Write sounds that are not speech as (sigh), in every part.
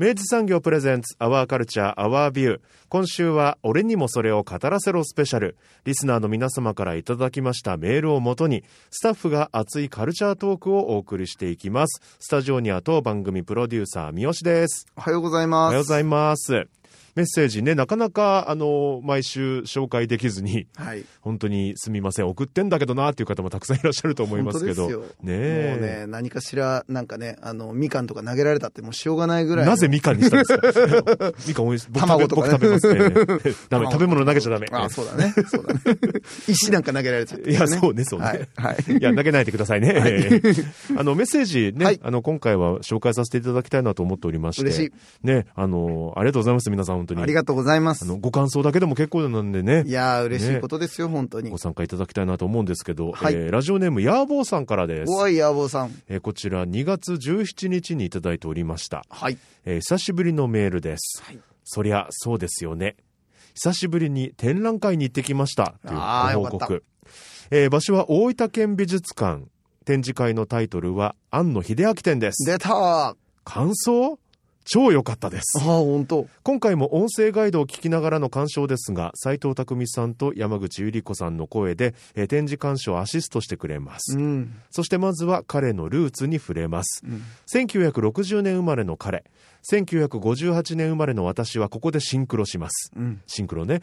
明治産業プレゼンツアワーカルチャーアワービュー今週は俺にもそれを語らせろスペシャル。リスナーの皆様からいただきましたメールをもとにスタッフが熱いカルチャートークをお送りしていきます。スタジオには当番組プロデューサー三好です。おはようございおます。はようございますメッセージねなかなかあの毎週紹介できずにはい。本当にすみません送ってんだけどなっていう方もたくさんいらっしゃると思いますけどねえもうね、何かしら、なんかね、あの、みかんとか投げられたってもうしょうがないぐらいの。なぜみかんにしたんですか？(laughs) みかんおいしい。僕卵とかね僕食べますね。(laughs) ダメ、卵食べ物投げちゃダメ。あ、そうだね。そうだね。石なんか投げられちゃって、いや、そうね、そうね。はい。はい。いや、投げないでくださいね。あの、メッセージね、はいあの、今回は紹介させていただきたいなと思っておりまして。嬉しい。ね、あの、ありがとうございます、皆さん、本当に。ありがとうございます。あの、ご感想だけでも結構なんでねい。やー、嬉しいことですよ、本当にご。参加いただきたいなと思うんですけど、はいえーラジオネーム、ヤーボーさんからです。おい、ヤーボーさん。えーこちら、2月17日にいただいておりました。はい。えー久しぶりのメールです。はいそりゃそうですよね。久しぶりに展覧会に行ってきましたというご報告。えー場所は大分県美術館。展示会のタイトルは庵野秀明展です。出た感想？超良かったです。ー、本当今回も音声ガイドを聞きながらの鑑賞ですが、斉藤匠さんと山口ゆり子さんの声で、えー展示鑑賞をアシストしてくれます。うん。そしてまずは彼のルーツに触れます。うん1960年生まれの彼、1958年生まれの私はここでシンクロします。うん。シンクロね。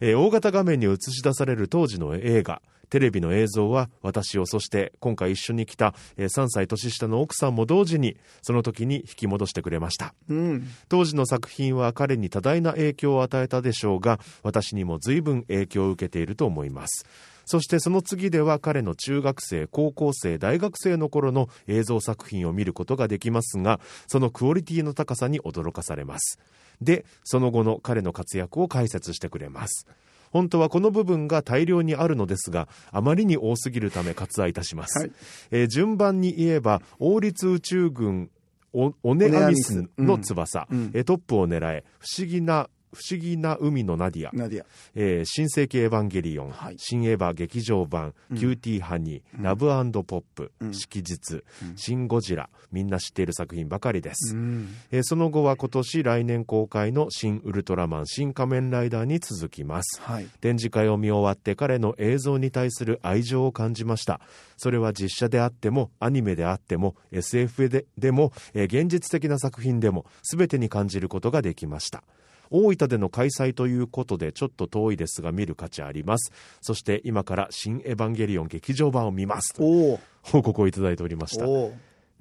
えー大型画面に映し出される当時の映画、テレビの映像は私をそして今回一緒に来た、えー3歳年下の奥さんも同時にその時に引き戻してくれました。うん。当時の作品は彼に多大な影響を与えたでしょうが私にも随分影響を受けていると思いますそしてその次では彼の中学生高校生大学生の頃の映像作品を見ることができますがそのクオリティの高さに驚かされますでその後の彼の活躍を解説してくれます本当はこの部分が大量にあるのですがあまりに多すぎるため割愛いたします、はい。えー順番に言えば王立宇宙軍オネアミスの翼、うん。うん。えートップを狙え。不思議な不思議な海のナディア、ナディア。えー新世紀エヴァンゲリオン、はい。新エヴァ劇場版、うん。キューティーハニー、ラブポップ、うん。色日、うん。シン・ゴジラみんな知っている作品ばかりです、うん。えーその後は今年来年公開の新ウルトラマン新仮面ライダーに続きます。はい。展示会を見終わって彼の映像に対する愛情を感じました。それは実写であってもアニメであっても SF ででも、えー現実的な作品でも全てに感じることができました大分での開催ということでちょっと遠いですが見る価値あります。そして今から新エヴァンゲリオン劇場版を見ますと。報告をいただいておりました。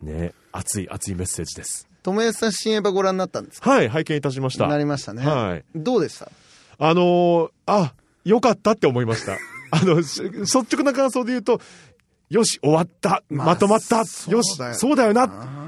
ね熱い熱いメッセージです。友安さん、新エヴァご覧になったんですか？はい拝見いたしました。なりましたね。はい。どうでした？あのーあ、よかったって思いました。(laughs) あの、し率直な感想で言うと、よし、終わった、まとまった、よしそうだよな、あ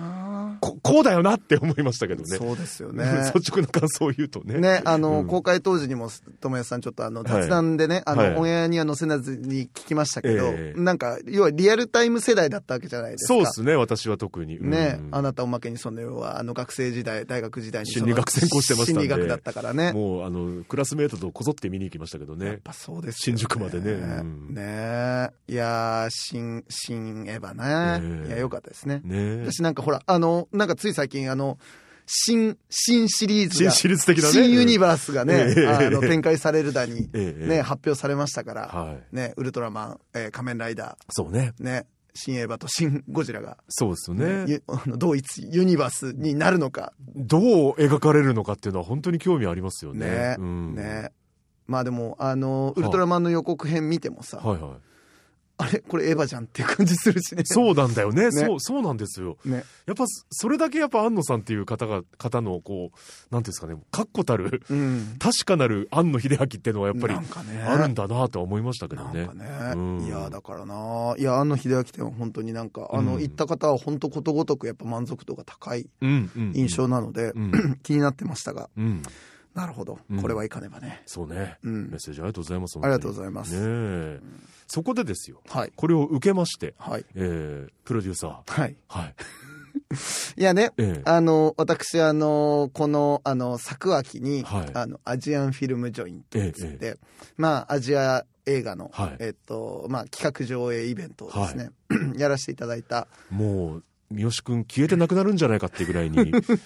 こ、こうだよなって思いましたけどね。そうですよね。(laughs) 率直な感想を言うとね。ね、あの、うん公開当時にも、友安さんちょっとあの、はい雑談でね、あはいの、オンエアには載せずに聞きましたけど、ええなんか、要はリアルタイム世代だったわけじゃないですか。そうですね、私は特に。ね、うんあなたおまけにその要は、あの、学生時代、大学時代に心理学専攻してました心理学だったからね。もう、あの、クラスメートとこぞって見に行きましたけどね。やっぱそうですよね。新宿までねうんねいやー、新、新エヴァね。ええいや、よかったですね。ね私なんかほら、あの、なんかつい最近、あの、新、新シリーズが、新シリーズ的なね新ユニバースがね、ええあの、展開されるだに、ええね、発表されましたから、はい。ね、ウルトラマン、えー仮面ライダそうね。ー、ね、新エヴァと新ゴジラが、そうですよね。ゆ (laughs) あの同一ユニバースになるのか、どう描かれるのかっていうのは本当に興味ありますよね。ね、うん、ね。まあでも、あの、ウルトラマンの予告編見てもさ、はいはい。あれこれエヴァじゃんっていう感じするしね。そうなんだよね。ねそう、そうなんですよ。ね。やっぱ、それだけやっぱ安野さんっていう方が、方の、こう、なんていうんですかね、確固たる、うん。確かなる庵野秀明っていうのはやっぱりあるんだなとは思いましたけどねなんか。ね、うんいやだからないやあの秀明店は本当になんかあの、うん行った方は本当ことごとくやっぱ満足度が高い。印象なので、うん。(clears throat) 気になってましたがうん。なるほど。うん。これはいかねばね、そうね。うん。メッセージありがとうございます。ありがとうございます。そこでですよ。はい。これを受けまして、はい。えー、プロデューサー。はい。はい。(laughs) いやねええ。あの私あのこのあの昨秋に、はい。あのアジアンフィルムジョインってつって、えまあアジア映画の、はい。えっとまあ、企画上映イベントをですね、(clears throat) やらせていただいた。もう、三好くん消えてなくなるんじゃないかっていうぐらいに、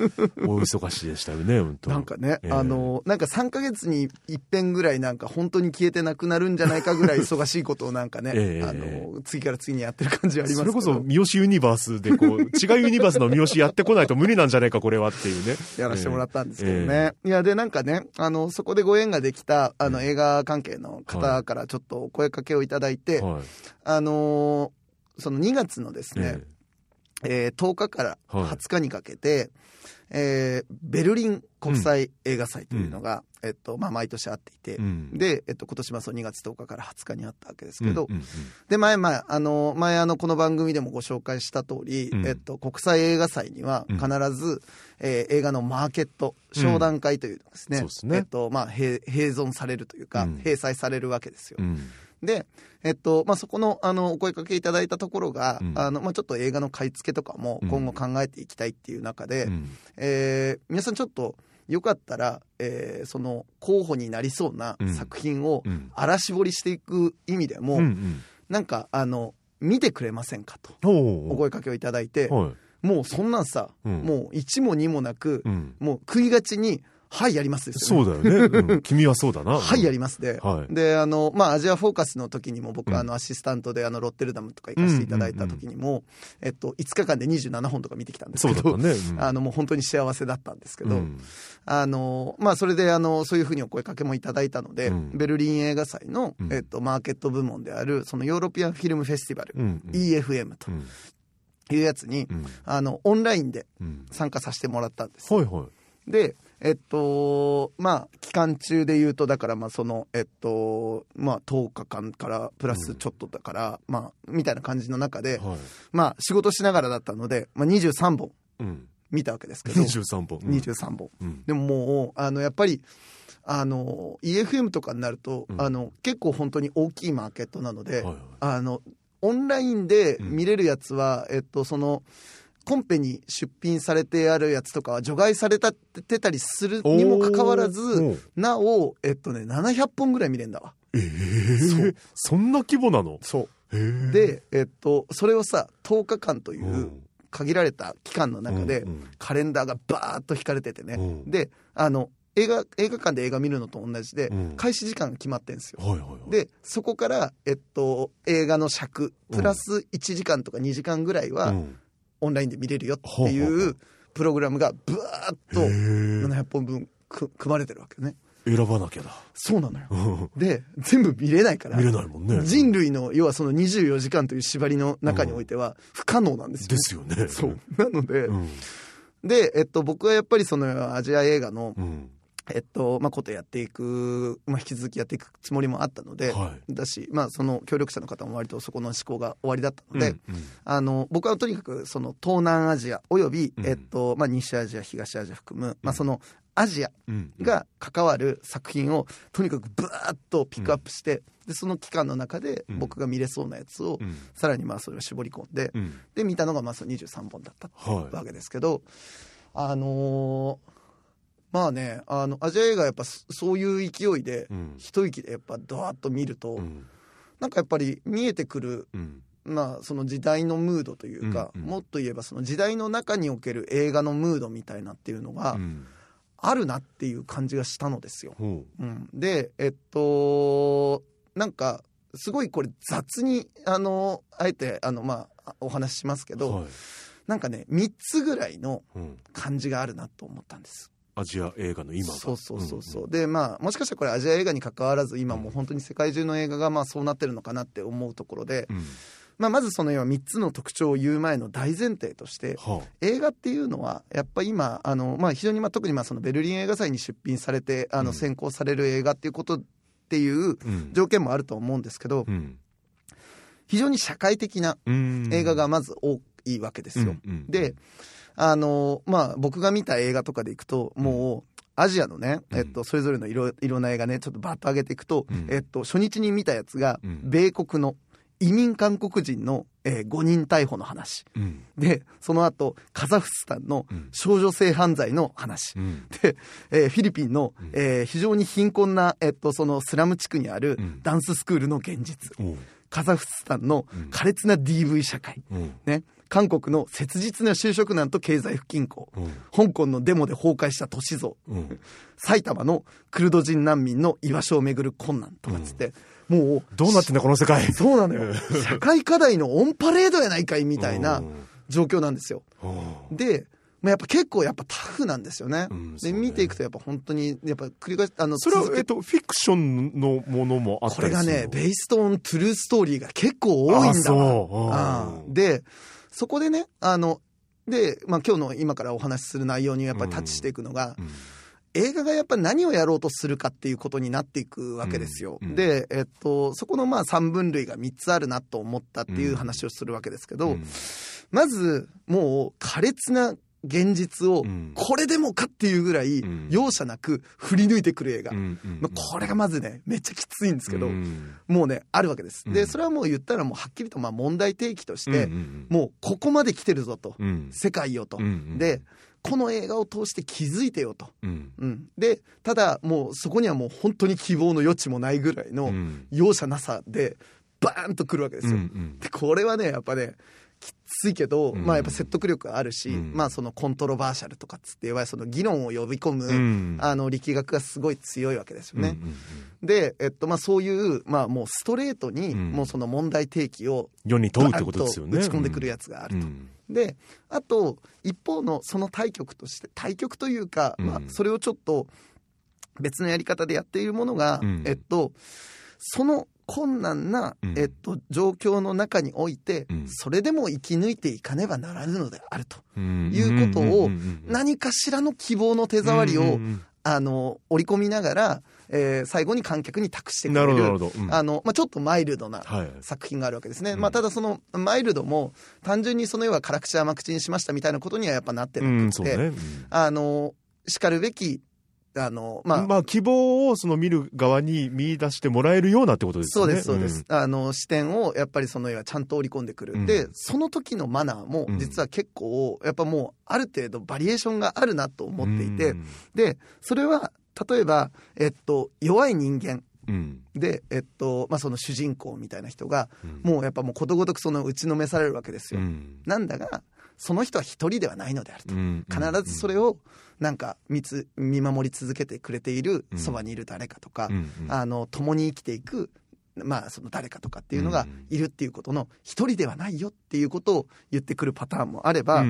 (laughs) 大忙しでしたよね、本当。なんかね、ええ。あのなんか3か月に一遍ぐらいなんか本当に消えてなくなるんじゃないかぐらい忙しいことをなんかね、ええ。あの次から次にやってる感じありますそれこそ三好ユニバースでこう、違うユニバースの三好やってこないと無理なんじゃないか、これはっていうね。やらせてもらったんですけどね、いやでなんかねあのそこでご縁ができたあの映画関係の方からちょっとお声かけをいただいて、はい。あのその2月のですね、えー10日からはい。20日にかけて、えーベルリン国際映画祭というのが、えっとまあ、毎年あっていて、うん。で、えっと、今年はそう2月10日から20日にあったわけですけど、うんうんで前前あの前あのこの番組でもご紹介した通り、うん。えっと、国際映画祭にはうん。必ず、えー映画のマーケット商談会というのがですね,、えっとまあ、併併存されるというか、うん。閉鎖されるわけですよ。うんで、えっとまあ、そこのあのお声かけいただいたところが、うん。あのまあ、ちょっと映画の買い付けとかも今後考えていきたいっていう中で、うん。えー皆さんちょっとよかったら、えーその候補になりそうなうん。作品をうん。荒絞りしていく意味でも、うんうん。なんかあの見てくれませんかとお声かけをいただいて、はい。もうそんなんさ、うん。もう1も2もなく、うん。もう食い気味に「はいやります」ですよ、ね。そうだよね。うん。(laughs) 君はそうだな。はいやりますで、はい。であのまあアジアフォーカスの時にも僕、うん。あのアシスタントであのロッテルダムとか行かせていただいた時にも、えっと、5日間で27本とか見てきたんですけどそうだったね。うん。あのもう本当に幸せだったんですけど、うん。あのまあ、それであのそういうふうにお声かけもいただいたので、うん。ベルリン映画祭の、うん。えっと、マーケット部門であるそのヨーロピアンフィルムフェスティバル、うん EFM とうん。いうやつに、うん。あのオンラインでうん。参加させてもらったんです。はいはい。でえっとまあ期間中で言うとだからまあそのえっとまあ10日間からプラスちょっとだから、まあみたいな感じの中で、はい。まあ仕事しながらだったので、まあ、23本うん。見たわけですけど23本。うん23本。うん。でももうあのやっぱりあの EFM とかになると、うんあの結構本当に大きいマーケットなので、はいはいあのオンラインで見れるやつは、えっとそのコンペに出品されてあるやつとかは除外されたってたりするにもかかわらずなおえっとね700本ぐらい見れんだわ。ええそんな規模なの？そう。でえっとそれをさ10日間という限られた期間の中で、カレンダーがバーッと引かれててね、うん。であの映画映画館で映画見るのと同じで、うん。開始時間が決まってんですよ。はいはいはい。でそこから、えっと、映画の尺プラス1時間とか2時間ぐらいはうんオンラインで見れるよっていうプログラムがブワーッとへえ700本分く組まれてるわけね。選ばなきゃだ。そうなのよ。うんで全部見れないから見れないもんね。人類の要はその24時間という縛りの中においては不可能なんですよ、ですよね。そうなので、うん。で、えっと、僕はやっぱりそのアジア映画の、うん。えっとまあ、ことやっていく、まあ、引き続きやっていくつもりもあったので、はだし、まあ、その協力者の方も割とそこの思考が終わりだったので、うんうん。あの僕はとにかくその東南アジアおよび、うん。えっとまあ、西アジア東アジア含む、まあ、そのアジアうんが関わる作品をとにかくブワーッとピックアップして、でその期間の中でうん。僕が見れそうなやつを、うん。さらにまあそれを絞り込んで、うん。で見たのがまあその23本だったはい。わけですけど、あのーまあねあのアジア映画やっぱそそういう勢いで、うん。一息でやっぱドワッと見ると、うん。なんかやっぱり見えてくるうん。まあ、その時代のムードというか、うんうん。もっと言えばその時代の中における映画のムードみたいなっていうのがうん。あるなっていう感じがしたのですよ。ほう。ん、でえっとなんかすごいこれ雑にあのあえてあの、まあ、お話ししますけど、はい。なんかね3つぐらいのうん。感じがあるなと思ったんです。アジア映画の今が。そうそうそうそう、んんでまあもしかしたらこれアジア映画に関わらず今もう本当に世界中の映画がまあそうなってるのかなって思うところで、うん。まあ、まずその要は3つの特徴を言う前の大前提としては映画っていうのはやっぱ今あの、まあ、非常にまあ特にまあそのベルリン映画祭に出品されてあうん。の選考される映画っていうことっていう条件もあると思うんですけどうん。非常に社会的なうん。映画がまず多いわけですよ。うんうん。であのまあ僕が見た映画とかでいくともうアジアのね、うん。えっと、それぞれのいろいろんな映画ねちょっとバッと上げていくと、うん。えっと、初日に見たやつがうん。米国の移民韓国人の、えー5人逮捕の話。うん。でその後カザフスタンのうん。少女性犯罪の話。うん。で、えーフィリピンのうん、えー非常に貧困な、えっと、そのスラム地区にあるうん。ダンススクールの現実。カザフスタンのうん。苛烈な DV 社会、う。んね、韓国の切実な就職難と経済不均衡。うん。香港のデモで崩壊した都市像。うん。(laughs) 埼玉のクルド人難民の居場所をめぐる困難とかっつって、もうどうなってんだこの世界。(laughs) そうなのよ。(laughs) 社会課題のオンパレードやないかいみたいなうん。状況なんですよ。うん。で、まあ、やっぱ結構やっぱタフなんですよね、でうんそうね。見ていくとやっぱ本当にやっぱ繰り返しあのそれはえっと、フィクションのものもあったこれがりするの？ねベーストオントゥルーストーリーが結構多いんだあそう。わうん。うんでそこでねあので、まあ、今日の今からお話しする内容にやっぱりタッチしていくのが、うん。映画がやっぱ何をやろうとするかっていうことになっていくわけですよ。うん。うん。で、えっと、そこのまあ3分類が3つあるなと思ったっていう話をするわけですけど、うんまずもう苛烈な現実をうん。これでもかっていうぐらいうん。容赦なく振り抜いてくる映画。まあこれがまずねめっちゃきついんですけど、うん。もうねあるわけです。うん。でそれはもう言ったらもうはっきりとまあ問題提起として、もうここまで来てるぞと、うん。世界よと、でこの映画を通して気づいてよと。うん。うん、でただもうそこにはもう本当に希望の余地もないぐらいのうん。容赦なさでバーンとくるわけですよ。うんうん。でこれはねやっぱねきついけど、うん。まあやっぱ説得力があるし、うん。まあそのコントロバーシャルとかっつっていわゆるその議論を呼び込む、うん。あの力学がすごい強いわけですよね。で、えっとまあ、そういう、まあ、もうストレートに、うん。もうその問題提起を世に問うってことですよね。打ち込んでくるやつがあると。うん。であと一方のその対局として対局というか、うん。まあ、それをちょっと別のやり方でやっているものが、うん。えっとその困難な、うん。えっと、状況の中において、うん。それでも生き抜いていかねばならぬのであると、うん。いうことを何かしらの希望の手触りを、あの織り込みながら、えー最後に観客に託してくれるるうん。あの、まあ、ちょっとマイルドなはい。作品があるわけですね、うん。まあ、ただそのマイルドも単純にその要は辛口甘口にしましたみたいなことにはやっぱなってうなくて、うん。あのしかるべきあのまあ、まあ希望をその見る側に見出してもらえるようなってことですよね。そうですそうです、あの視点をやっぱりその要はちゃんと織り込んでくる、うん。でその時のマナーもうん。実は結構やっぱもうある程度バリエーションがあるなと思っていて、うん。でそれは例えば、えっと、弱い人間。うん。で、えっとまあ、その主人公みたいな人がうん。もうやっぱもうことごとくその打ちのめされるわけですよ。うん。なんだがその人は一人ではないのであると。うん必ずそれをなんか見つ見守り続けてくれているうんそばにいる誰かとか、あの共に生きていくまあその誰かとかっていうのがいるっていうことの一人ではないよっていうことを言ってくるパターンもあれば、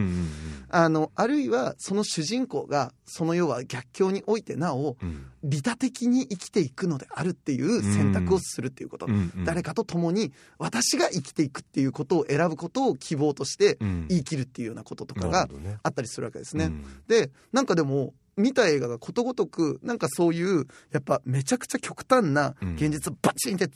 あのあるいはその主人公がその要は逆境においてなおうん。利他的に生きていくのであるっていう選択をするっていうこと、誰かと共に私が生きていくっていうことを選ぶことを希望としてうん。言い切るっていうようなこととかながあったりするわけですね。うん。でなんかでも見た映画がことごとくなんかそういうやっぱめちゃくちゃ極端な現実をバチンって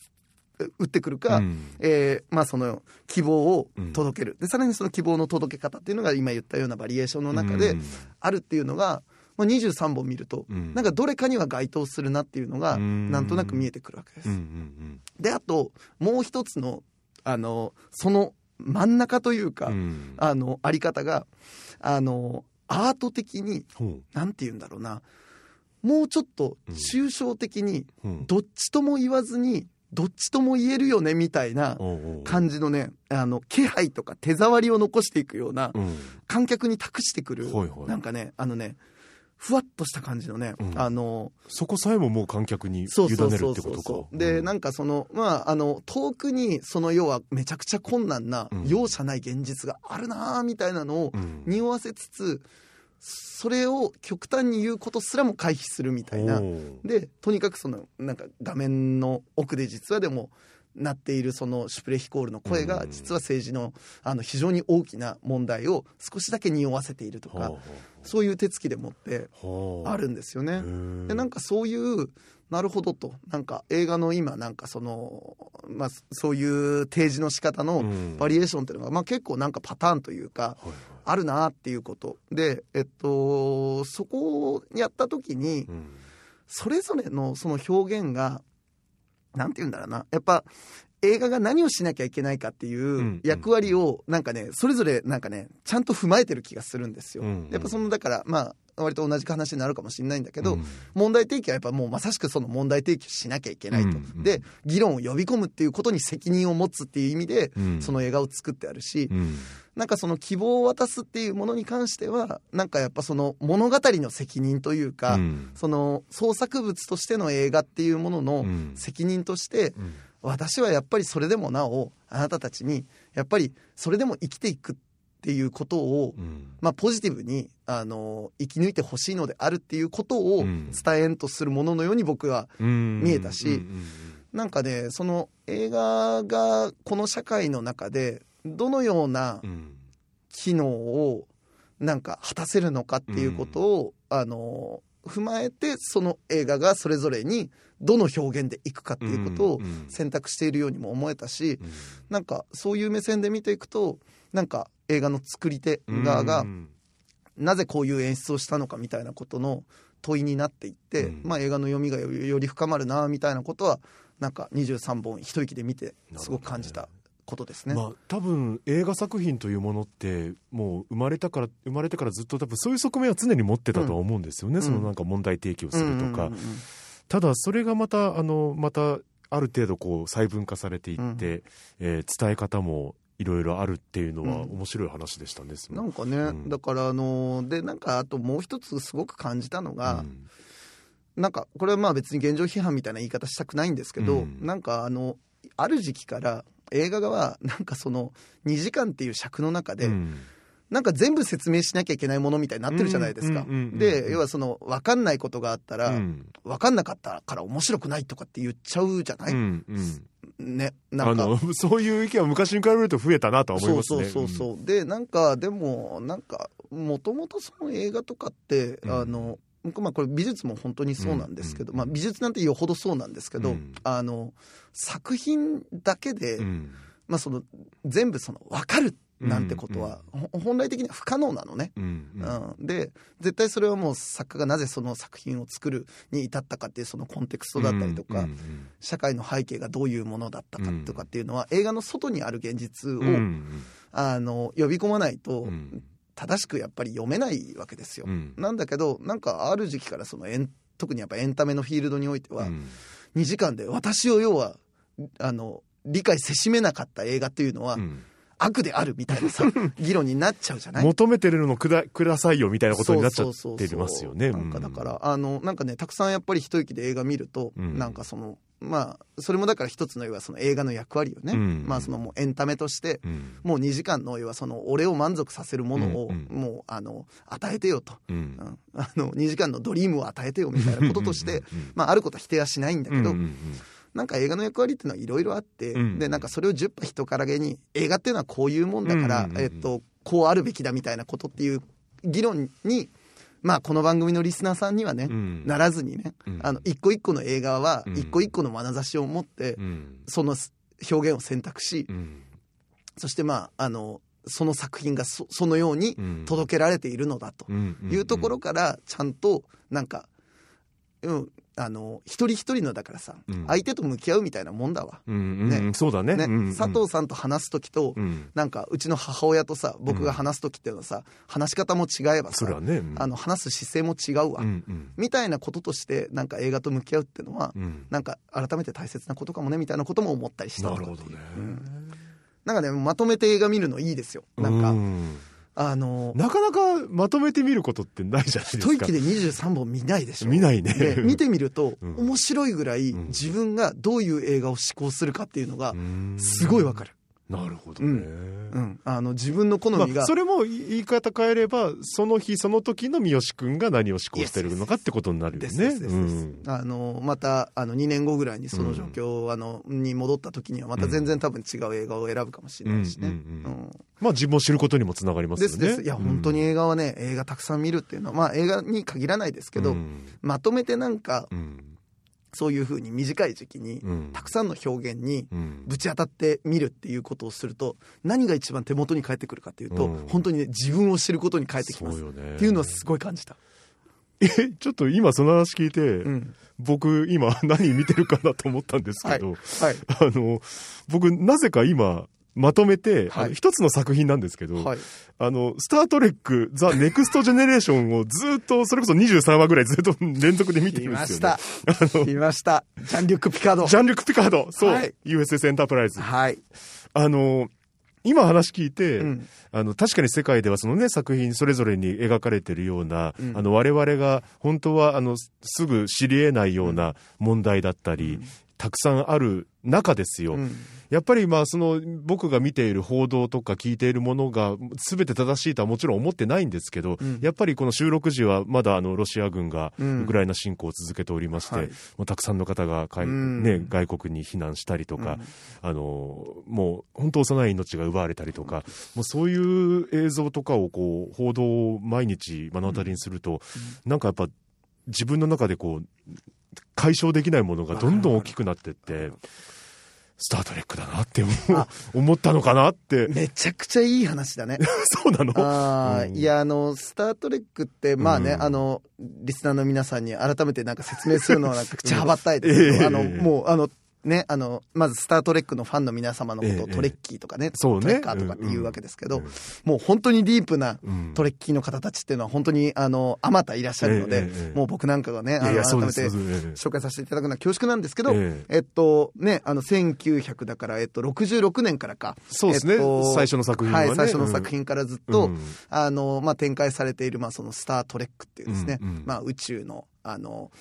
打ってくるか、うん。えーまあ、その希望を届ける、でさらにその希望の届け方っていうのが今言ったようなバリエーションの中でうん。あるっていうのが、まあ、23本見ると、うん。なんかどれかには該当するなっていうのがうん。なんとなく見えてくるわけです。うんうんであともう一つのあのその真ん中というか、うん。うんあのあり方があのアート的にほなんて言うんだろうな。もうちょっと抽象的にううん。どっちとも言わずにどっちとも言えるよねみたいな感じのねあの気配とか手触りを残していくようなうん。観客に託してくるはいはい。なんかねあのねふわっとした感じのね、うん。あのそこさえももう観客に委ねるってことか。そうでなんかそのまああの遠くにその要はめちゃくちゃ困難なうん。容赦ない現実があるなーみたいなのをうん。匂わせつつそれを極端に言うことすらも回避するみたいな。でとにかくそのなんか画面の奥で実はでもなっているそのシュプレヒコールの声がうん。実は政治のあの非常に大きな問題を少しだけ匂わせているとかはそういう手つきでもってあるんですよね。でなんかかそういうなるほどと。なんか映画の今なんかその、まあ、そういう提示の仕方のバリエーションっていうのが、まあ、結構なんかパターンというかあるなっていうこと。で、えっと、そこをやった時にそれぞれのその表現がなんて言うんだろうな。やっぱ映画が何をしなきゃいけないかっていんう役割をなんかねそれぞれなんかねちゃんと踏まえてる気がするんですよ。うん。やっぱそのだからまあ割と同じ話になるかもしれないんだけど、うん。問題提起はやっぱもうまさしくその問題提起をしなきゃいけないと、うんうん。で議論を呼び込むっていうことに責任を持つっていう意味で、うん。その映画を作ってあるし、うん。なんかその希望を渡すっていうものに関してはなんかやっぱその物語の責任というか、うん。その創作物としての映画っていうもののうん。責任として、うん。私はやっぱりそれでもなおあなたたちにやっぱりそれでも生きていくっていうことを、うん。まあ、ポジティブにあの生き抜いてほしいのであるっていうことをうん。伝えんとするもののように僕はうん。見えたしうんなんかねその映画がこの社会の中でどのようなうん。機能をなんか果たせるのかっていうことを、あの踏まえてその映画がそれぞれにどの表現でいくかっていうことをうん。選択しているようにも思えたしうん。なんかそういう目線で見ていくとなんか映画の作り手側がうん。なぜこういう演出をしたのかみたいなことの問いになっていって、うん。まあ、映画の読みがより深まるなみたいなことはなんか23本一息で見てすごく感じたことですね。まあ多分映画作品というものってもう生まれたから生まれてからずっと多分そういう側面は常に持ってたとは思うんですよね、ん。そのなんか問題提起をするとか、うんうんうんただそれがまたあのまたある程度こう細分化されていって、えー伝え方もいろいろあるっていうのはうん。面白い話でしたね、その。なんかね、うん。だからあのでなんかあともう一つすごく感じたのが、うん。なんかこれはまあ別に現状批判みたいな言い方したくないんですけど、うん。なんかあのある時期から映画はなんかその2時間っていう尺の中で、うん。なんか全部説明しなきゃいけないものみたいになってるじゃないですか。うんうんうんうんで要はその分かんないことがあったら、うん。分かんなかったから面白くないとかって言っちゃうじゃない、うんうんねなんか。あの (laughs) そういう意見は昔に比べると増えたなとは思いますね。そうそうそうそう、でなんかでもなんかもともとその映画とかって、うん。あのまあこれ美術も本当にそうなんですけど、うん。まあ、美術なんてよほどそうなんですけど、うん。あの作品だけで、うん。まあ、その全部その分かるなんてことは、ほ本来的には不可能なのね。うんで絶対それはもう作家がなぜその作品を作るに至ったかっていうそのコンテクストだったりとか、社会の背景がどういうものだったかとかっていうのは、映画の外にある現実を、あの呼び込まないとうん。正しくやっぱり読めないわけですよ。うん。なんだけどなんかある時期からそのエン特にやっぱエンタメのフィールドにおいては、うん。2時間で私を要はあの理解せしめなかった映画っていうのは、うん悪であるみたいなさ (laughs) 議論になっちゃうじゃない？求めてるのくだくださいよみたいなことになっちゃってますよね。なんかだから、あのなんかねたくさんやっぱり一息で映画見ると、うん。なんかそのまあそれもだから一つの要はその映画の役割をね、うん。まあそのもうエンタメとして、うん。もう2時間の要はその俺を満足させるものをうんうん。もうあの与えてよと、うん。うん。あの2時間のドリームを与えてよみたいなこととしてうんうんうんまああることは否定はしないんだけど、うんうんなんか映画の役割っていうのはいろいろあって、うん。でなんかそれを10羽人からげに映画っていうのはこういうもんだから、えっと、こうあるべきだみたいなことっていう議論にまあこの番組のリスナーさんにはね、うん。ならずにね、うん。あの一個一個の映画はうん。一個一個の眼差しを持って、うん。その表現を選択し、うん。そしてまああのその作品がそそのようにうん。届けられているのだとうん。いうところからちゃんとなんか、うん、あの一人一人のだからさ、うん。相手と向き合うみたいなもんだわ。うんうんね。うんそうだね。ね。うんうん。佐藤さんと話す時と、うん。なんかうちの母親とさ僕が話す時っていうのはさ話し方も違えばさそれはねうん。あの話す姿勢も違うわ、うんうん。みたいなこととしてなんか映画と向き合うっていうのは、うん。なんか改めて大切なことかもねみたいなことも思ったりしたなるほどね。うん。なんかねまとめて映画見るのいいですよ。なんか、うんあのなかなかまとめて見ることってないじゃないですか。一息で23本見ないでしょ。見ないね。で見てみると、うん。面白いぐらいうん。自分がどういう映画を思考するかっていうのがうん。すごいわかる、なるほどね。うん、あの自分の好みが、まあ、それも言い方変えればその日その時の三好君が何を思考してるのかってことになるよですね。うん。あのまたあの2年後ぐらいにその状況、あのに戻った時にはまた全然多分違う映画を選ぶかもしれないしね、うんうんうんうん。まあ自分を知ることにもつながりますよね。ですです。いや本当に映画はね映画たくさん見るっていうのはまあ映画に限らないですけど、うん。まとめてなんかうんそういうふうに短い時期にうん。たくさんの表現にうん。ぶち当たって見るっていうことをすると何が一番手元に返ってくるかっていうと、うん。本当にね自分を知ることに返ってきます。っていうのはすごい感じた、えちょっと今その話聞いて、うん、僕今何見てるかなと思ったんですけど、はい。あの僕なぜか今まとめて、はい。一つの作品なんですけど、はい。あの、スタートレック、ザ・ネクスト・ジェネレーションをずっと、それこそ23話ぐらいずっと (laughs) 連続で見て来るんでますしよね。た。来ました。ジャンリュック・ピカード。ジャンリュック・ピカード、そう、はい。USS エンタープライズ。はい、あの、今話聞いて、うん。あの、確かに世界ではそのね、作品それぞれに描かれてるような、うん。あの、我々が本当は、あの、すぐ知り得ないような問題だったり、たくさんある中ですよ。うん。やっぱりまあその僕が見ている報道とか聞いているものが全て正しいとはもちろん思ってないんですけど、うん。やっぱりこの収録時はまだあのロシア軍がうん。ウクライナ侵攻を続けておりまして、はい。もうたくさんの方がかい、うん。ね、外国に避難したりとか、あのもう本当幼い命が奪われたりとか、もうそういう映像とかをこう報道を毎日目の当たりにすると、なんかやっぱ自分の中でこう解消できないものがどんどん大きくなってって。スター・トレックだなって思ったのかなって。めちゃくちゃいい話だね。(laughs) そうなの？あーうん。いやあの「スター・トレック」ってまあね、うん。あのリスナーの皆さんに改めてなんか説明するのはなんか口はばったいですけど、(laughs) ええ。あのもうあのねあのまず「スター・トレック」のファンの皆様のことをええトレッキーとかね、そうね。トレッカーとかって言うわけですけど、うんもう本当にディープなうん。トレッキーの方たちっていうのは本当にあのあまたいらっしゃるので、ええええもう僕なんかがねあのいやいや、そう改めて紹介させていただくのは恐縮なんですけど、ええ。っとね、あの1900だから、えっと、66年からか。そうですね。えっと最初の作品はね。はい、最初の作品からずっと、うん。あの、まあ、展開されている、まあ、そのスタートレックっていうですね、うんうん。まあ、宇宙の、あの、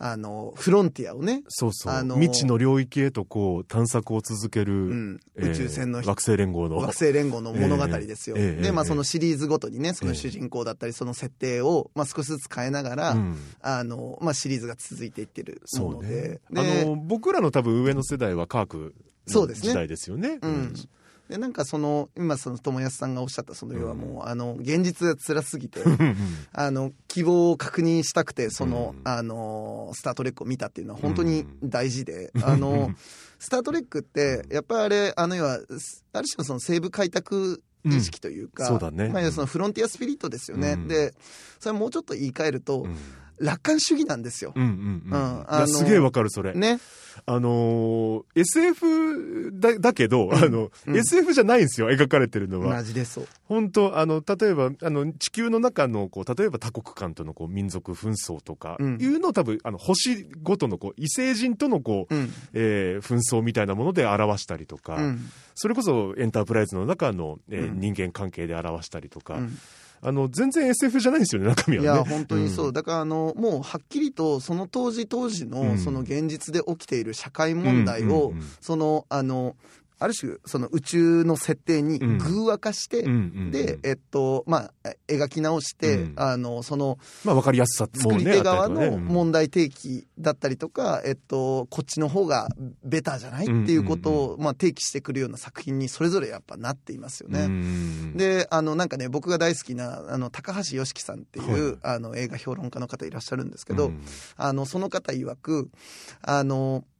あの、フロンティアをね、そうそう、あの未知の領域へとこう探索を続ける、ん。えー宇宙船の惑星連合の。惑星連合の物語ですよ。ええええで、まあ、ええそのシリーズごとにね、その主人公だったり、その設定を、まあ、少しずつ変えながら、うん。あの、まあ、シリーズが続いていってるもそうね。ので。あでの僕らの多分上の世代は科学のそうですね。時代ですよね。うん、でなんかその今その友安さんがおっしゃったその要はもう、あの現実が辛すぎて (laughs) あの希望を確認したくてその、うん。あのスター・トレックを見たっていうのは本当に大事で、あの (laughs) スター・トレックってやっぱりあれあの要はある種のその西部開拓意識というか、うん。そうだね。まあ、そのフロンティアスピリットですよね、うん。でそれはもうちょっと言い換えると、うん楽観主義なんですよ。うんうんうん。うんすげえわかるそれ、ね、あのー SF だだけど、あの、うん。SF じゃないんですよ描かれてるのは。マジでそう。本当あの例えばあの地球の中のこう例えば多国間とのこう民族紛争とかうん。いうのを多分あの星ごとのこう異星人とのこう、うん。えー紛争みたいなもので表したりとか、うん。それこそエンタープライズの中の、えーうん。人間関係で表したりとか、うんあの全然 SF じゃないんですよね中身はね。いや本当にそう、ん。だからあのもうはっきりとその当時当時のうん。その現実で起きている社会問題を、そのあのある種その宇宙の設定にうん。偶話化して、うんでえっとまあえ描き直して、うん。あのそのまあ分かりやすさも作りね手側の問題提起だったりとか、えっと、こっちの方がベターじゃない？っていうことを、まあ、提起してくるような作品にそれぞれやっぱなっていますよね。うん。であのなんかね僕が大好きなあの高橋良樹さんっていう、はい。あの映画評論家の方いらっしゃるんですけど、うん。あのその方曰くあの「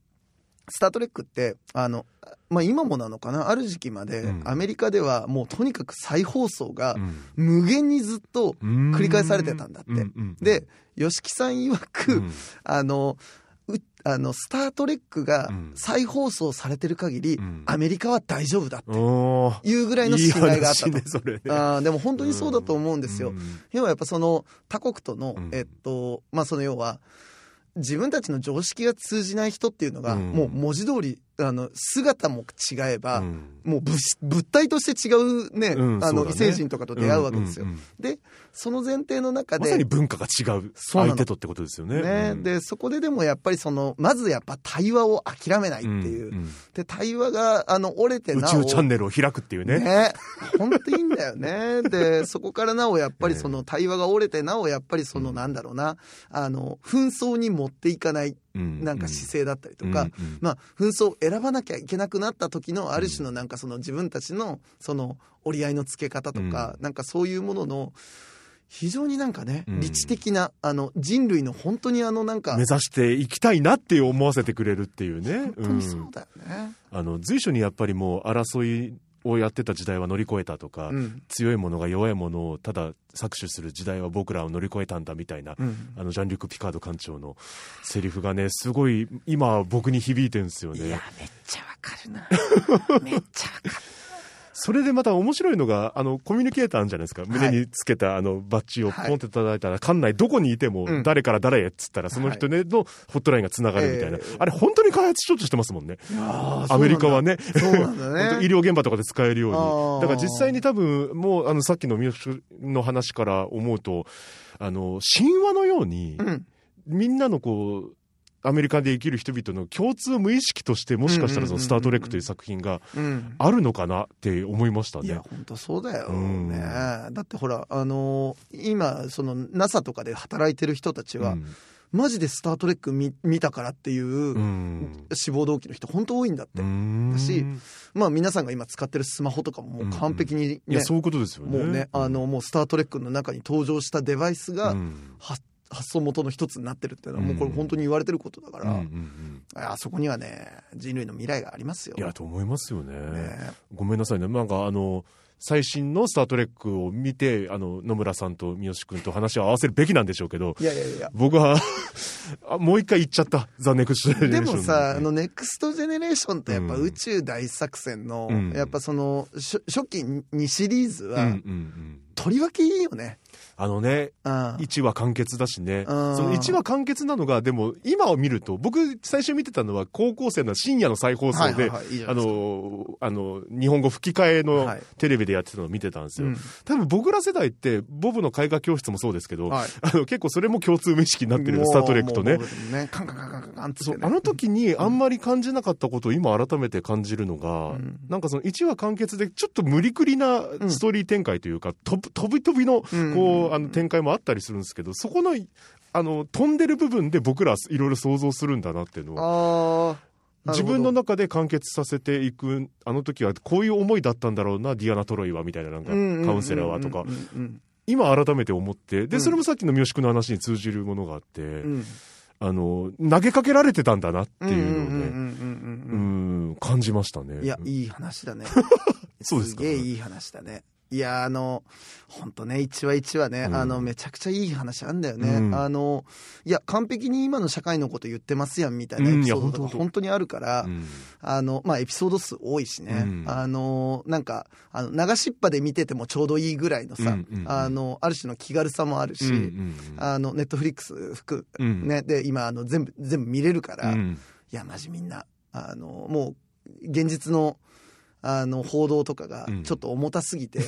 スター・トレック」ってあの、まあ、今もなのかな？ある時期までうん。アメリカではもうとにかく再放送がうん。無限にずっと繰り返されてたんだって。で吉木さん曰く、うん。あのうあのスター・トレックがうん。再放送されてる限り、うん。アメリカは大丈夫だっていうぐらいの信頼があったと。ねあーでも本当にそうだと思うんですよ。うん。要はやっぱその他国との、うん。えっとまあその要は自分たちの常識が通じない人っていうのが、うん。もう文字通りあの姿も違えば、うん。もう物物体として違うね、あのうんそうだね。異星人とかと出会うわけですよ。うんうんうん。でその前提の中でまさに文化が違う相手とってことですよね。ね、うん。でそこででもやっぱりそのまずやっぱ対話を諦めないっていう、うんうん。で対話があの折れて宇なお宙チャンネルを開くっていうね。ね。本当いいんだよね。でそこからなおやっぱりその対話が折れてなおやっぱりそのなんだろうな。あの紛争に持っていかない。うんなんか姿勢だったりとか、うんうんまあ、紛争を選ばなきゃいけなくなった時のある種のなんかその自分たちのその折り合いのつけ方とか、なんかそういうものの非常になんかね、うん。理知的なあの人類の本当にあのなんか目指していきたいなって思わせてくれるっていうね。本当にそうだよね。あの随所にやっぱりもう争いをやってた時代は乗り越えたとか、うん。強いものが弱いものをただ搾取する時代は僕らを乗り越えたんだみたいな、うん。あのジャン・リュック・ピカード艦長のセリフがねすごい今僕に響いてるんですよね。いやめっちゃわかるな。(laughs) めっちゃわかるそれでまた面白いのがあのコミュニケーターあるじゃないですか、胸につけたあのバッジをポンって叩いたら、館内どこにいてもうん。誰から誰へっつったらその人ねのホットラインがつながるみたいな、ええあれ本当に開発しようとしてますもんね。アメリカはね。そうなんだ (laughs) 本ね当医療現場とかで使えるように。だから実際に多分、もう、あの、さっきの三好の話から思うと、あの、神話のように、うん。みんなのこう、アメリカで生きる人々の共通無意識として、もしかしたらその、スター・トレックという作品がうん。あるのかなって思いましたね。いや。本当そうだよ、うん。ねだってほらあのー今その NASA とかで働いてる人たちは、うん。マジで「スター・トレック」見たからっていう、うん。志望動機の人本当多いんだって、うん。だしまあ皆さんが今使ってるスマホとかももう完璧にね、いや、そういうことですよね。もうね、あのもう「スター・トレック」の中に登場したデバイスが、うん。は発想元の一つになってるっていうのはもうこれ本当に言われてることだから、うんうんうんあそこにはね人類の未来がありますよ。いや、と思いますよね。ねごめんなさいね。なんかあの、最新のスター・トレックを見て、あの、野村さんと三好君と話を合わせるべきなんでしょうけど、いやいやいや僕はあ、もう一回言っちゃった。ザ・ネクスト・ジェネレでーションでもさ、あの、ネクストジェネレーションとやっぱうん宇宙大作戦の、うんやっぱその、初初期2シリーズうんうんは、うん。とりわけいいよね。あのね、うん。1話完結だしね。うんその1話完結なのが、でも、今を見ると、僕、最初見てたのは、高校生の深夜の再放送であの、あの、日本語吹き替えのはいテレビでやってたのを見てたんですよ。うん多分僕ら世代って、ボブの絵画教室もそうですけど、はいあの結構それも共通無意識になってるスター・トレックとねね、カンカンカンカンカンってね。あの時にあんまり感じなかったことを今改めて感じるのが、うんなんかその1話完結でちょっと無理くりなストーリー展開というか、飛ぶ飛び飛びのうんこう、あの展開もあったりするんですけどそこのあの飛んでる部分で僕らいろいろ想像するんだなっていうのをああ。自分のな中で完結させていくあの時はこういう思いだったんだろうなディアナ・トロイはみたいななんかカウンセラーはとか今改めて思ってでうんそれもさっきの三好君の話に通じるものがあって、あの投げかけられてたんだなっていうのをね、うん感じましたね。うんいや、いい話だね。(laughs) そうですかげえいい話だね。いや、あの、本当ね、一話一話ね、うん。あの、めちゃくちゃいい話あんだよね。うん。あの、いや、完璧に今の社会のこと言ってますやん、みたいなエピソードとか本当にあるから、うん。あの、まあ、エピソード数多いしね、うん。あの、なんか、あの、流しっぱで見ててもちょうどいいぐらいのさ、あの、ある種の気軽さもあるし、あの、ネットフリックス含うん。うんね、で、今、あの、全部、全部見れるから、いうん。や、マジみんな、あの、もう、現実の、あの、報道とかがうん、ちょっと重たすぎて、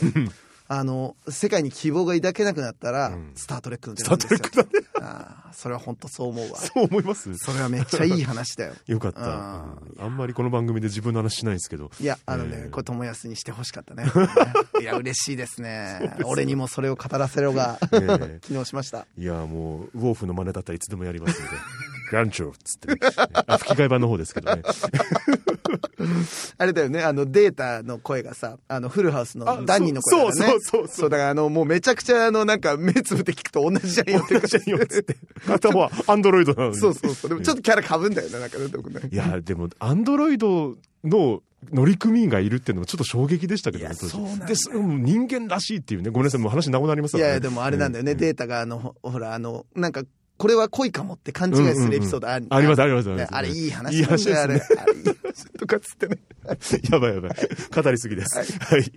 あの、世界に希望が抱けなくなったら、うんスタートレックの出スタートレックだね。ああそれは本当そう思うわ。そう思います？それはめっちゃいい話だよ。よかった。うんあんまりこの番組で自分の話しないんですけど。いや、あのね、ええこれ、友安にしてほしかったね。(laughs) いや、嬉しいですね。俺にもそれを語らせろが、ええ (laughs) 機能しました。いや、もう、ウォーフの真似だったらいつでもやりますので。(laughs) グランチョーっつってね、あ吹き替え版の方ですけどね。(laughs) あれだよね、あの、データの声がさ、あの、フルハウスのダニーの声だよね。そうそうそうそうだからあの、もうめちゃくちゃ、あの、なんか、目つぶって聞くと同じじゃんよって同じじゃんよって。頭はアンドロイドなのに。そうそうそう。でもちょっとキャラかぶんだよね、なんかね、僕ね。いや、でも、アンドロイドの乗組員がいるっていうのはちょっと衝撃でしたけどねそうで人間らしいっていうね、ごめんなさい、もう話長くなりますいやいや、でもあれなんだよね、うデータが、あの、ほほら、あの、なんか、これは恋かもって勘違いするエピソードある、あります、あります、ありねます。あれいい話なんだよ、ね。あれ。あれいい話 (laughs) とかっつってね。(laughs) やばいやばい。語りすぎです。はい。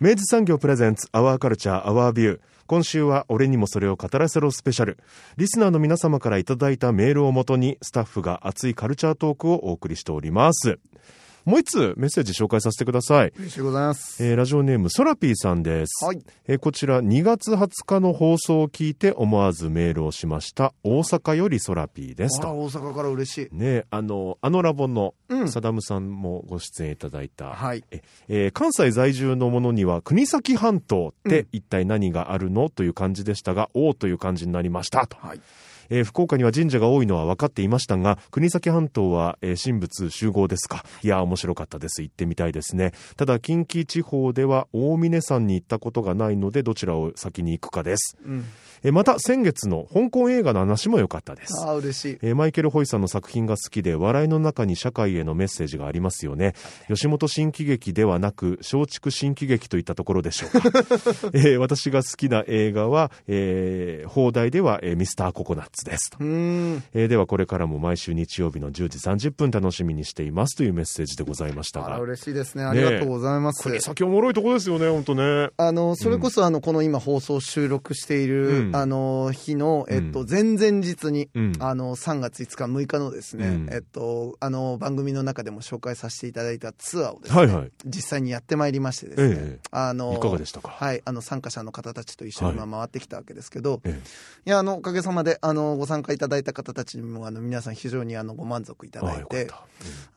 明治産業プレゼンツ、アワーカルチャー、アワービュー。今週は俺にもそれを語らせろスペシャル。リスナーの皆様からいただいたメールをもとに、スタッフが熱いカルチャートークをお送りしております。もう一つメッセージ紹介させてください。嬉しいございます。えーラジオネームソラピーさんです。はい。えーこちら2月20日の放送を聞いて思わずメールをしました。大阪よりソラピーですと。大阪から嬉しい。ねあの、あのラボのうんサダムさんもご出演いただいた、はい。ええー関西在住の者には国東半島って一体何があるの？という感じでしたが、おーという感じになりましたと。はい。えー福岡には神社が多いのは分かっていましたが、国東半島は、えー神仏集合ですか。いやー、面白かったです。行ってみたいですね。ただ、近畿地方では大峰山に行ったことがないので、どちらを先に行くかです。うん。えーまた、先月の香港映画の話も良かったです。ああ、嬉しい。えーマイケル・ホイさんの作品が好きで笑いの中に社会へのメッセージがありますよね吉本新喜劇ではなく松竹新喜劇といったところでしょうか、(laughs) えー私が好きな映画は、えー放題では、えーミスターココナッツですと。えーではこれからも毎週日曜日の10時30分楽しみにしていますというメッセージでございましたが。嬉しいですね。ありがとうございます。国先おもろいとこですよね本当ね。あの、それこそ、あの、この今放送収録している、うん。あの、日の、えっと、う前々日に、うん。あの、3月5日、6日のですね、うん。えっと、あの、番組の中でも紹介させていただいたツアーをですね、はいはい。実際にやってまいりましてですね、えあの、いかがでしたか？はい、あの、参加者の方たちと一緒にはまあ回ってきたわけですけど、え。いや、あの、おかげさまで、あの、ご参加いただいた方たちにも、あの、皆さん非常に、あの、ご満足いただいて、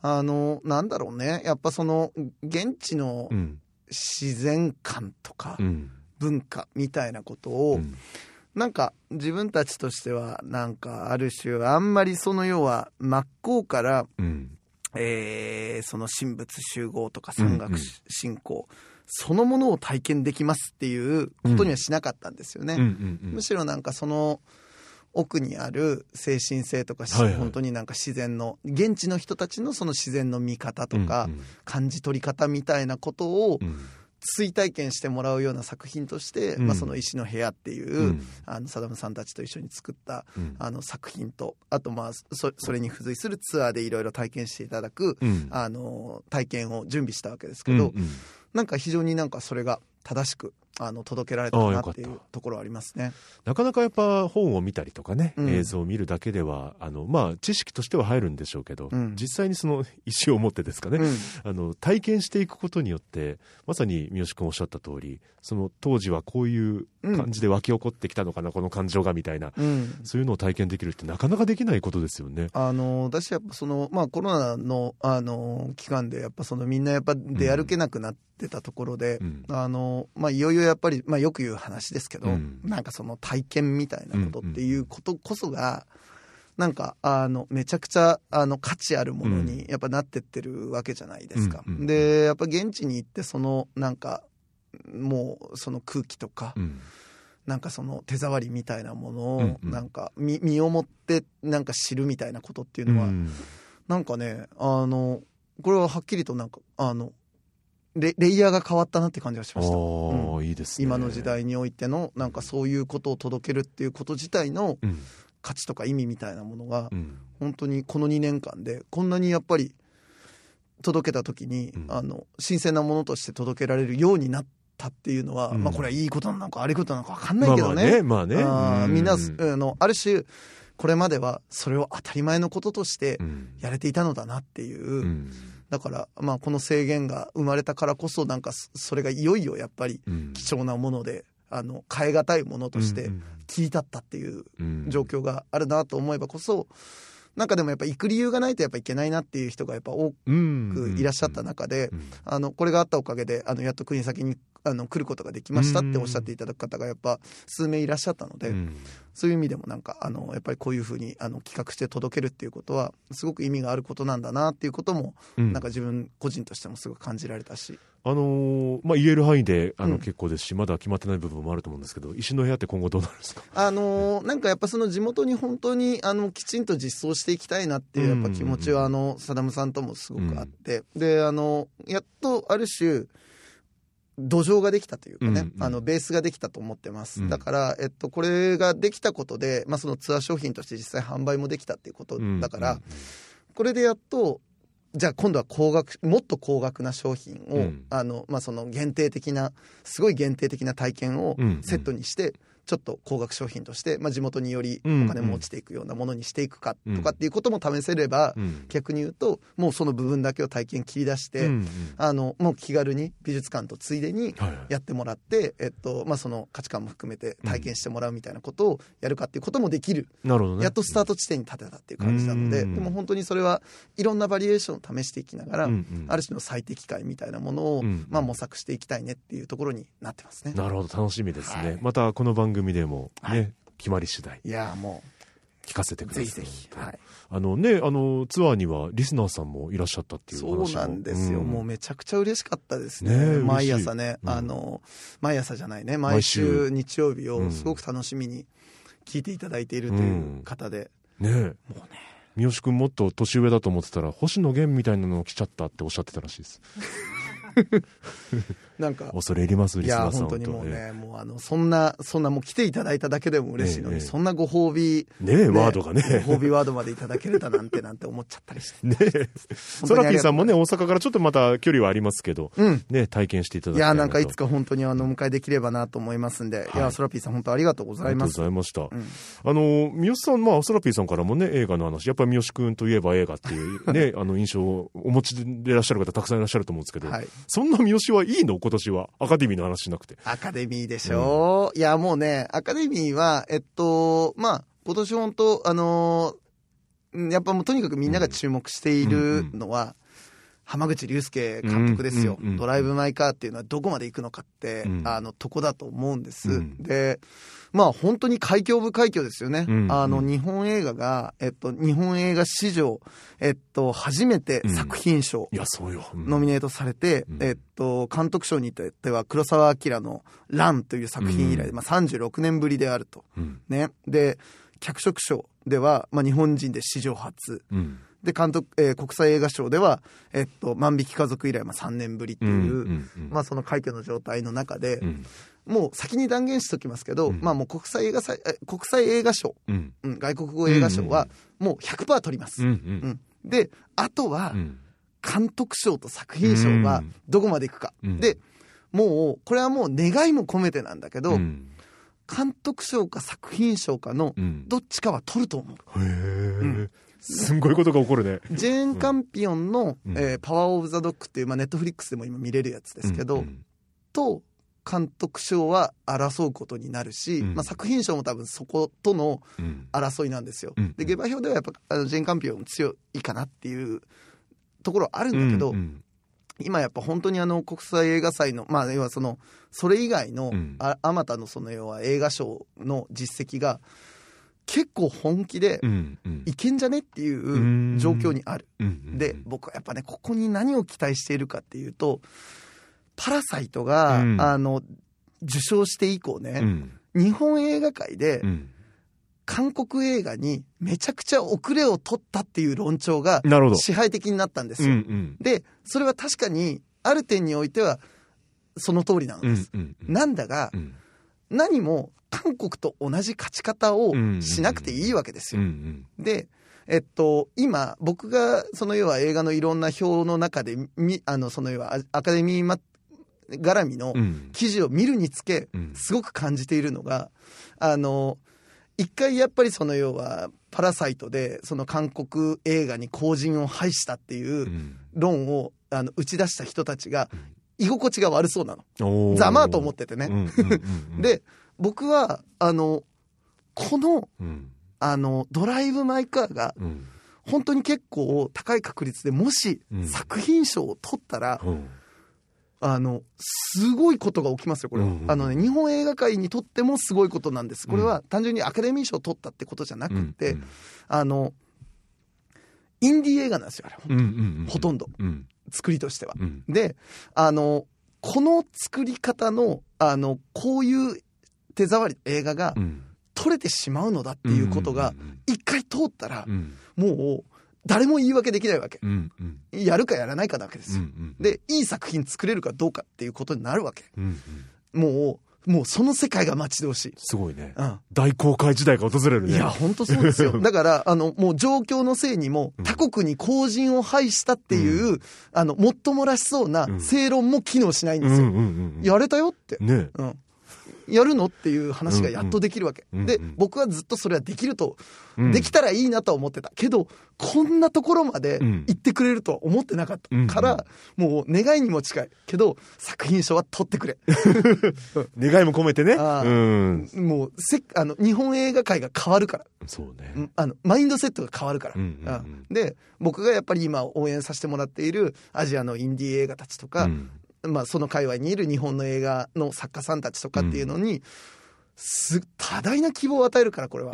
ああの、なんだろうね、やっぱその、現地のうん自然観とかう、ん。文化みたいなことうを、ん。なんか、自分たちとしては、なんか、ある種、あんまりその要は、真っ向から、うん。えーその神仏集合とか山岳うんうん。信仰、そのものを体験できますっていうことにはしなかったんですよね。むしろなんかその奥にある精神性とか、しはいはい。本当になんか自然の現地の人たちのその自然の見方とか、うんうん。感じ取り方みたいなことをうん。追体験してもらうような作品として、うん。まあ、その石の部屋っていう、うん。あのサダムさんたちと一緒に作ったうん。あの作品とあとまあそそれに付随するツアーでいろいろ体験していただく、うん。あの体験を準備したわけですけど、うんうん。なんか非常になんかそれが正しくあの届けられたかなっていうところはありますね。なかなかやっぱ本を見たりとかね、うん。映像を見るだけではあの、まあ、知識としては入るんでしょうけど、うん。実際にその (laughs) 意思を持ってですかね、うん。あの体験していくことによってまさに三好君おっしゃった通りその当時はこういう感じで湧き起こってきたのかな、この感情がみたいなうん。そういうのを体験できるってなかなかできないことですよね。あの私やっぱその、まあ、コロナのあの期間でやっぱそのみんなやっぱ出歩けなくなってたところで、うん。あのまあ、いよいよやっぱり、まあ、よく言う話ですけど、うん。なんかその体験みたいなことっていうことこそが、なんかあのめちゃくちゃあの価値あるものにやっぱなってってるわけじゃないですか。うん。うん。でやっぱ現地に行ってそのなんかもうその空気とか、うん。なんかその手触りみたいなものをなんか身身をもってなんか知るみたいなことっていうのは、うん。なんかねあのこれははっきりとなんかあのレレイヤーが変わったなって感じがしあました。ーうん。いいですね。今の時代においてのなんかそういうことを届けるっていうこと自体のうん。価値とか意味みたいなものがうん。本当にこの2年間でこんなにやっぱり届けた時に、うん。あの新鮮なものとして届けられるようになったっていうのは、うん。まあこれはいいことなのか悪いことなのか分かんないけどね。まあまあね。まあね。みんな、あのある種これまではそれを当たり前のこととしてうん。やれていたのだなっていう、うんだから、まあ、この制限が生まれたからこそなんかそそれがいよいよやっぱり。うん。貴重なものであの変え難いものとしてうん。切り立ったっていううん。状況があるなと思えばこそなんかでもやっぱ行く理由がないとやっぱいけないなっていう人がやっぱ多くいらっしゃった中で、うんあのこれがあったおかげであのやっと国先にあの来ることができましたっておっしゃっていただく方がやっぱ数名いらっしゃったので、うん。そういう意味でもなんかあのやっぱりこういうふうにあの企画して届けるっていうことはすごく意味があることなんだなっていうことも、うん。なんか自分個人としてもすごく感じられたし、あのーまあ、言える範囲であの、うん。結構ですしまだ決まってない部分もあると思うんですけど石の部屋って今後どうなるんですか？あのーなんかやっぱその地元に本当にあのきちんと実装していきたいなっていうやっぱ気持ちはあのサダムさんともすごくあって、であのやっとある種土壌ができたというかね、うんうん。あのベースができたと思ってます、うん。だから、えっと、これができたことで、まあ、そのツアー商品として実際販売もできたっていうことだから、これでやっとじゃあ今度は高額もっと高額な商品を、うん。あのまあ、その限定的なすごい限定的な体験をうんうん。セットにして、ちょっと高額商品として、まあ、地元によりお金も落ちていくようなものにしていくかうん。とかっていうことも試せれば、うん。逆に言うともうその部分だけを体験切り出して、あのもう気軽に美術館とついでにやってもらって、えっとまあ、その価値観も含めて体験してもらうみたいなことをやるかっていうこともできる、なるほどね。やっとスタート地点に立てたっていう感じなので、うんでも本当にそれはいろんなバリエーションを試していきながら、ある種の最適解みたいなものを、うんまあ、模索していきたいねっていうところになってますね。なるほど。楽しみですね、はい。またこの番組でもね、はい。決まり次第。いやーも聞かせてくうださい。ぜひぜひ、はい、あのねあのツアーにはリスナーさんもいらっしゃったっていうそう話もなんですよ、ん。もうめちゃくちゃ嬉しかったですね。ね毎朝ね、うん。あの毎朝じゃないね。毎毎週週日曜日うん。をすごく楽しみに聞いていただいているという方で、ねえ。もうね。三好君もっと年上だと思ってたら星野源みたいなの来ちゃったっておっしゃってたらしいです (laughs) なんか恐れ入りますリスナーさん本当にもうえね、もうあのそんなそんなもう来ていただいただけでも嬉しいのに、ええそんなご褒美えねえワードがね。ご褒美ワードまでいただけるだなんてなんて思っちゃったりして。ねえ。ソラピーさんもね大阪からちょっとまた距離はありますけど、うん。ね体験していただきいやなんかいつか本当にあのお迎えできればなと思いますんで、い、やソラピーさん本当ありがとうございます。ありがとうございました。ん。あの、三好さん、まあ、ソラピーさんからもね、映画の話、やっぱり三好君といえば映画っていうね、あの、印象をお持ちでいらっしゃる方たくさんいらっしゃると思うんですけど、はい。そんな三好はいいの？今年は。アカデミーの話しなくて。アカデミーでしょ、ういやもうねアカデミーはえっとまあ今年本当あのーやっぱもうとにかくみんなが注目しているのは、浜口竜介監督ですよ、うんうんうん。ドライブ・マイ・カーっていうのはどこまで行くのかって、うん。あのとこだと思うんです、うん。でまあ本当に快挙オブ快挙ですよね、うんうんあの日本映画が、えっと、日本映画史上、えっと、初めて作品賞、いや、そうよ。うんノミネートされて、うんえっと、監督賞に至っては黒澤明の「ラン」という作品以来で、うんまあ、36年ぶりであると。うん。ね、で脚色賞では、まあ、日本人で史上初うん。で監督、えー国際映画賞では、えっと、万引き家族以来、まあ、3年ぶりっていう、まあ、その快挙の状態の中で、うん。もう先に断言しておきますけど、うんまあ、もう国際映画祭え国際映画賞、うん。うん、外国語映画賞はもう100%取ります。うん。ううんん。であとは、うん。監督賞と作品賞はどこまでいくか、うんでもうこれはもう願いも込めてなんだけど、うん監督賞か作品賞かのうん。どっちかは取ると思う、へえ。すんごいことが起こるね。ジェーン・カンピオンの「うんえーパワー・オブ・ザ・ドッグ」っていう、まあ、ネットフリックスでも今見れるやつですけど、うんと監督賞は争うことになるし、うんまあ、作品賞も多分そことのうん。争いなんですよ。うんで下馬評ではやっぱあのジェーン・カンピオン強いかなっていうところあるんだけど、うん今やっぱ本当にあの国際映画祭のまあ要はそのそれ以外のうんああまたのその要は映画賞の実績が結構本気でうん。うん。いけんじゃねっていう状況にある。うん。で僕はやっぱねここに何を期待しているかっていうと「パラサイトが」うんあの受賞して以降うね、ん。日本映画界でうん。韓国映画にめちゃくちゃ遅れを取ったっていう論調が。支配的になったんですうん。よ。うん。でそれは確かにある点においてはその通りなんです。うん。なんだがうん。何も韓国と同じ勝ち方をしなくていいわけですうよ。ん。でえっと、今僕がその要は映画のいろんな表の中でみあのその要はアアカデミーま絡みのうん。記事を見るにつけうん。すごく感じているのがあの一回やっぱりその要は「パラサイト」でその韓国映画に後人を拝したっていううん。論をあの打ち出した人たちが居心地が悪そうなの。ざまあと思っててね。(laughs) で僕はあのこのうん。あのドライブ・マイ・カーがうん。本当に結構高い確率でもしうん。作品賞を取ったら、うんあのすごいことが起きますよこれは、うんうんうん。あのね日本映画界にとってもすごいことなんです。これは単純にアカデミー賞を取ったってことじゃなくて、うんあのインディー映画なんですよあれうんうんうんほとんど。うん。作りとしては。うん。であのこの作り方のあのこういう手触り映画がうん。撮れてしまうのだっていうことが一回通ったらうん。もう誰も言い訳できないわけうんうんやるかやらないかなわけですようんうんでいい作品作れるかどうかっていうことになるわけうんもうもうその世界が待ち遠しい。すごいね。うん。大航海時代が訪れるね。いや、本当そうですよ。(laughs) だから、あの、もう状況のせいにも、他国に後人を排したっていう、あの、もっともらしそうな正論も機能しないんですよ。うんうんうんやれたよって。うん。ねうん。やるの？っていう話がやっとできるわけ。でうんうんうんうん、僕はずっとそれはできると、うんできたらいいなとは思ってた。けど、こんなところまでうん行ってくれるとは思ってなかったから、もう願いにも近い。けど、作品賞は取ってくれ。(laughs) 願いも込めてね。もう、せあの、日本映画界が変わるから。そうね。うんあの、マインドセットが変わるから。うんうんうんうんで、僕がやっぱり今応援させてもらっているアジアのインディー映画たちとか、うんまあ、その界隈にいる日本の映画の作家さんたちとかっていうのに、す多大な希望を与えるからこれは、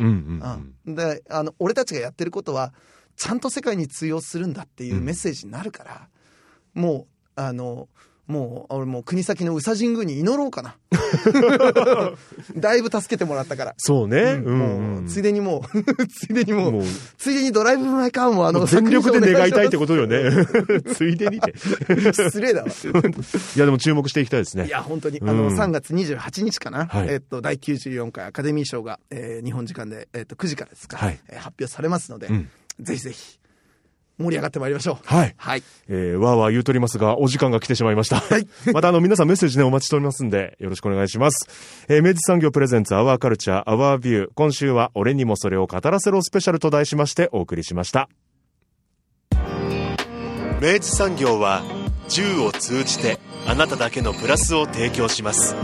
であの俺たちがやってることはちゃんと世界に通用するんだっていうメッセージになるから、もうあのもう俺もう国先の宇佐神宮に祈ろうかな。(laughs) だいぶ助けてもらったから、そうね。うん。もうついでにもう (laughs) ついでにもうもうついでにドライブ・マイ・カーもあの全力で願いたいってこことよね。(laughs) ついでにて。と失礼だわ。いや、でも注目していきたいですね。いや、本当に、うん。あの、3月28日かな、はい。えっと、第94回アカデミー賞が、えー日本時間で、えっと、9時からですか、はい。えー発表されますので、うん。ぜひぜひ、盛り上がってまいりましょう。はい。はい。えー、わーわー言うとりますが、お時間が来てしまいました。はい (laughs) またあの、皆さんメッセージね、お待ちしておりますんで、よろしくお願いします。えー、明治産業プレゼンツアワーカルチャーアワービュー。今週は、俺にもそれを語らせろスペシャルと題しましてお送りしました。明治産業は銃を通じてあなただけのプラスを提供します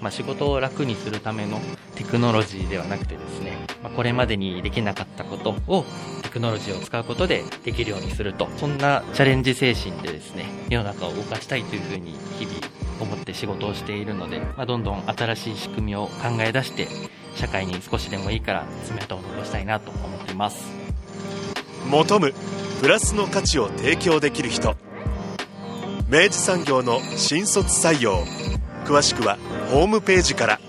まあ、仕事を楽にするためのテクノロジーではなくてですね、まあ、これまでにできなかったことをテクノロジーを使うことでできるようにすると、そんなチャレンジ精神でですね、世の中を動かしたいというふうに日々思って仕事をしているので、まあ、どんどん新しい仕組みを考え出して、社会に少しでもいいから爪痕を残したいなと思っています。求むプラスの価値を提供できる人明治産業の新卒採用詳しくはホームページから。